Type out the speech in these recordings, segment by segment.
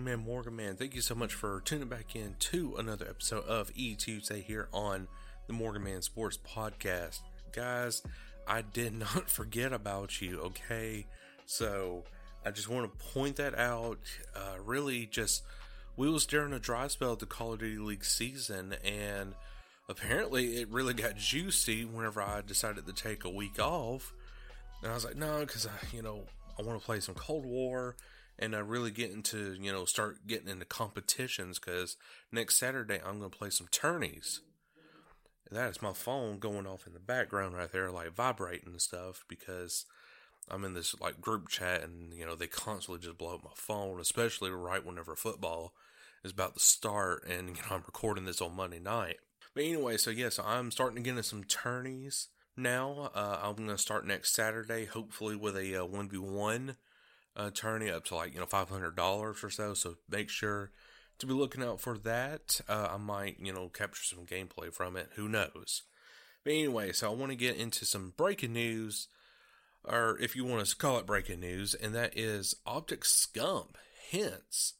Man Morgan Man. Thank you so much for tuning back in to another episode of E Tuesday here on the Morgan Man Sports Podcast. Guys, I did not forget about you, okay? So I just want to point that out. Uh, really, just we was during a dry spell of the Call of Duty League season, and apparently it really got juicy whenever I decided to take a week off. And I was like, no, because I, you know, I want to play some Cold War and I really get into, you know, start getting into competitions because next Saturday I'm to play some tourneys. That is my phone going off in the background right there, like vibrating and stuff because I'm in this like group chat and, you know, they constantly just blow up my phone, especially right whenever football is about to start and, you know, I'm recording this on Monday night. But anyway, so yes, I'm starting to get into some tourneys now. Uh, I'm to start next Saturday, hopefully with a uh, 1v1 uh, tourney up to like, you know, $500 or so. So make sure to be looking out for that. Uh, I might, you know, capture some gameplay from it. Who knows? But anyway, so I want to get into some breaking news, or if you want to call it breaking news, and that is Optic Scump hints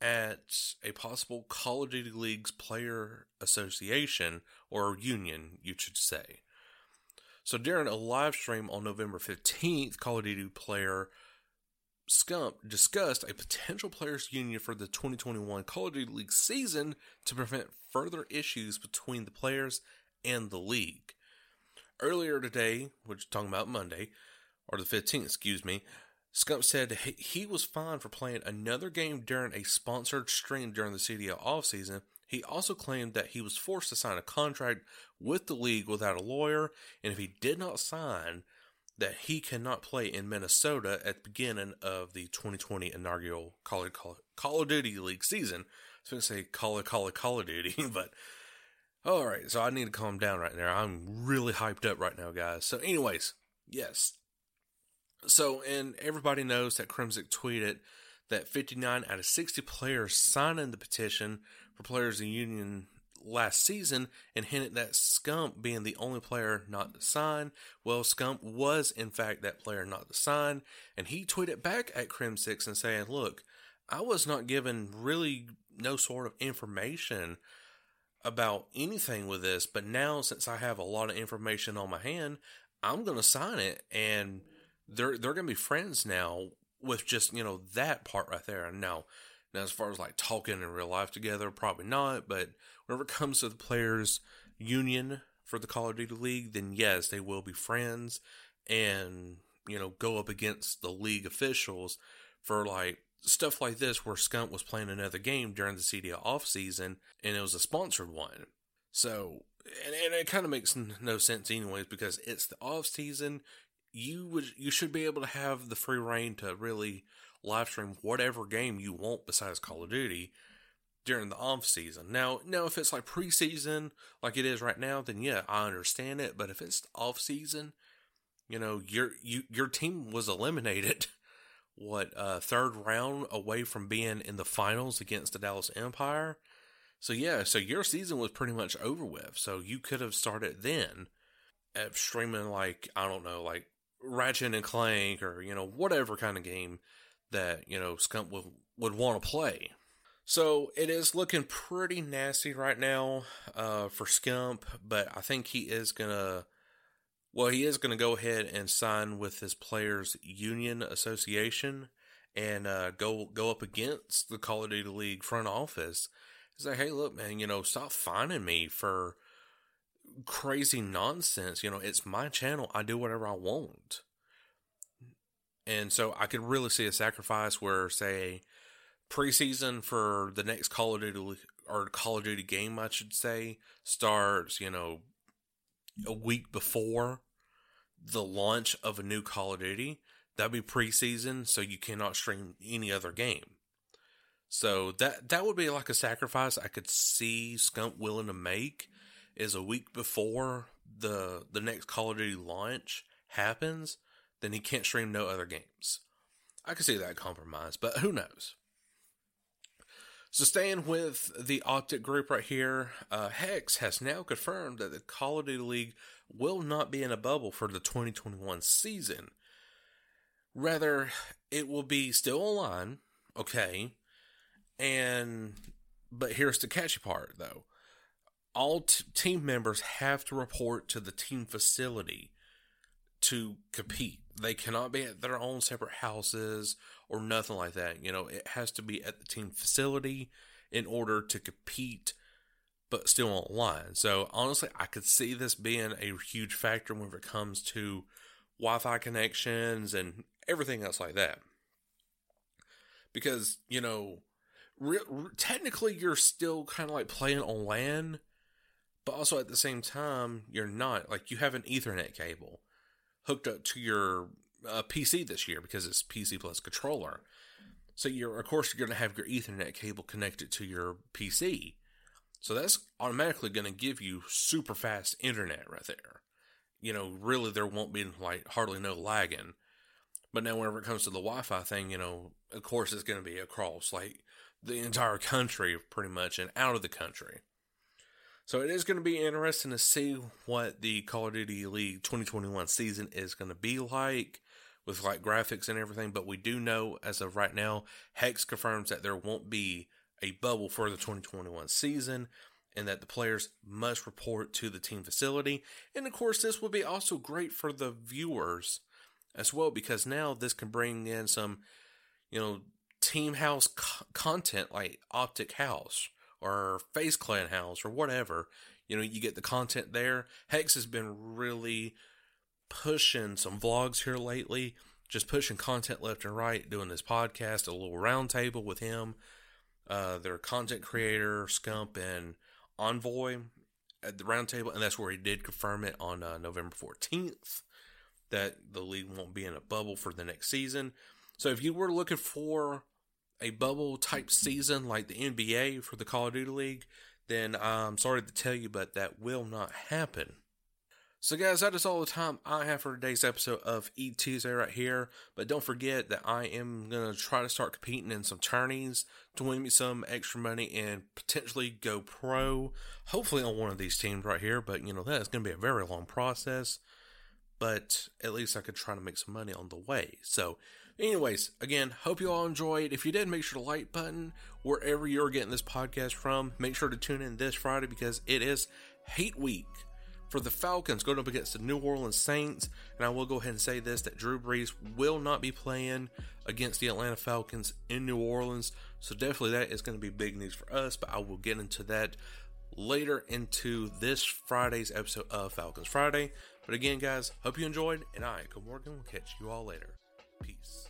at a possible Call of Duty League's player association or union, you should say. So during a live stream on November 15th, Call of Duty player Scump discussed a potential players union for the 2021 Call of Duty League season to prevent further issues between the players and the league. Earlier today, which is talking about Monday, or the 15th, excuse me, Scump said he was fine for playing another game during a sponsored stream during the CDL offseason. He also claimed that he was forced to sign a contract with the league without a lawyer, and if he did not sign, that he cannot play in Minnesota at the beginning of the 2020 inaugural Call of, Call, Call of Duty League season. I was going to say Call of Call of Call of Duty, but all right. So I need to calm down right there. I'm really hyped up right now, guys. So, anyways, yes. So, and everybody knows that Crimsix tweeted that 59 out of 60 players signing the petition for players in union last season and hinted that Scump being the only player not to sign. Well, Scump was in fact that player not to sign, and he tweeted back at Crim6 and saying, Look, I was not given really no sort of information about anything with this, but now since I have a lot of information on my hand, I'm gonna sign it and they're they're gonna be friends now with just, you know, that part right there. And now now, as far as like talking in real life together, probably not. But whenever it comes to the players' union for the Call of Duty League, then yes, they will be friends and, you know, go up against the league officials for like stuff like this where Scump was playing another game during the CDL off season and it was a sponsored one. So, and, and it kind of makes no sense anyways because it's the off season. You would you should be able to have the free reign to really live stream whatever game you want besides Call of Duty during the off season. Now, now if it's like preseason like it is right now, then yeah, I understand it. But if it's off season, you know, your you your team was eliminated what uh third round away from being in the finals against the Dallas Empire. So yeah, so your season was pretty much over with. So you could have started then at streaming like I don't know, like Ratchet and Clank or you know whatever kind of game that you know Scump would would want to play. So it is looking pretty nasty right now uh, for Scump, but I think he is gonna. Well, he is going to go ahead and sign with his players' union association and uh, go go up against the Call of Duty League front office. He's like, hey, look, man, you know, stop fining me for crazy nonsense. You know, it's my channel. I do whatever I want. And so I could really see a sacrifice where, say, preseason for the next Call of Duty or Call of Duty game, I should say, starts, you know, a week before the launch of a new Call of Duty. That'd be preseason, so you cannot stream any other game. So that that would be like a sacrifice I could see Scump willing to make is a week before the the next Call of Duty launch happens, then he can't stream no other games. I can see that compromise, but who knows? So staying with the Optic group right here, uh, Hex has now confirmed that the Call of Duty League will not be in a bubble for the 2021 season. Rather, it will be still online, okay, and but here's the catchy part though: all t- team members have to report to the team facility to compete. They cannot be at their own separate houses or nothing like that. You know, it has to be at the team facility in order to compete, but still online. So honestly, I could see this being a huge factor when it comes to Wi-Fi connections and everything else like that. Because you know, re- re- technically, you're still kind of like playing on LAN, but also at the same time, you're not. Like you have an Ethernet cable hooked up to your uh, PC this year because it's PC plus controller. So you're of course you're going to have your Ethernet cable connected to your PC. So that's automatically going to give you super fast internet right there. You know, really there won't be like hardly no lagging. But now whenever it comes to the Wi-Fi thing, you know, of course it's going to be across like the entire country pretty much and out of the country. So it is going to be interesting to see what the Call of Duty League 2021 season is going to be like with like graphics and everything. But we do know as of right now, Hex confirms that there won't be a bubble for the 2021 season and that the players must report to the team facility. And of course, this will be also great for the viewers as well because now this can bring in some, you know, team house co- content like Optic House or FaZe Clan House or whatever. You know, you get the content there. Hex has been really pushing some vlogs here lately, just pushing content left and right, doing this podcast, a little roundtable with him, uh, their content creator, Scump, and Envoy at the roundtable. And that's where he did confirm it on uh, November 14th that the league won't be in a bubble for the next season. So if you were looking for a bubble type season like the NBA for the Call of Duty League, then I'm sorry to tell you, but that will not happen. So, guys, that is all the time I have for today's episode of E Tuesday right here. But don't forget that I am going to try to start competing in some tourneys to win me some extra money and potentially go pro. Hopefully, on one of these teams right here. But, you know, that is going to be a very long process. But at least I could try to make some money on the way. So, Anyways, again, hope you all enjoyed. If you did, make sure to like button wherever you're getting this podcast from. Make sure to tune in this Friday because it is hate week for the Falcons going up against the New Orleans Saints. And I will go ahead and say this that Drew Brees will not be playing against the Atlanta Falcons in New Orleans. So definitely that is going to be big news for us, but I will get into that later into this Friday's episode of Falcons Friday. But again, guys, hope you enjoyed, and I, Cole Morgan, will catch you all later. Peace.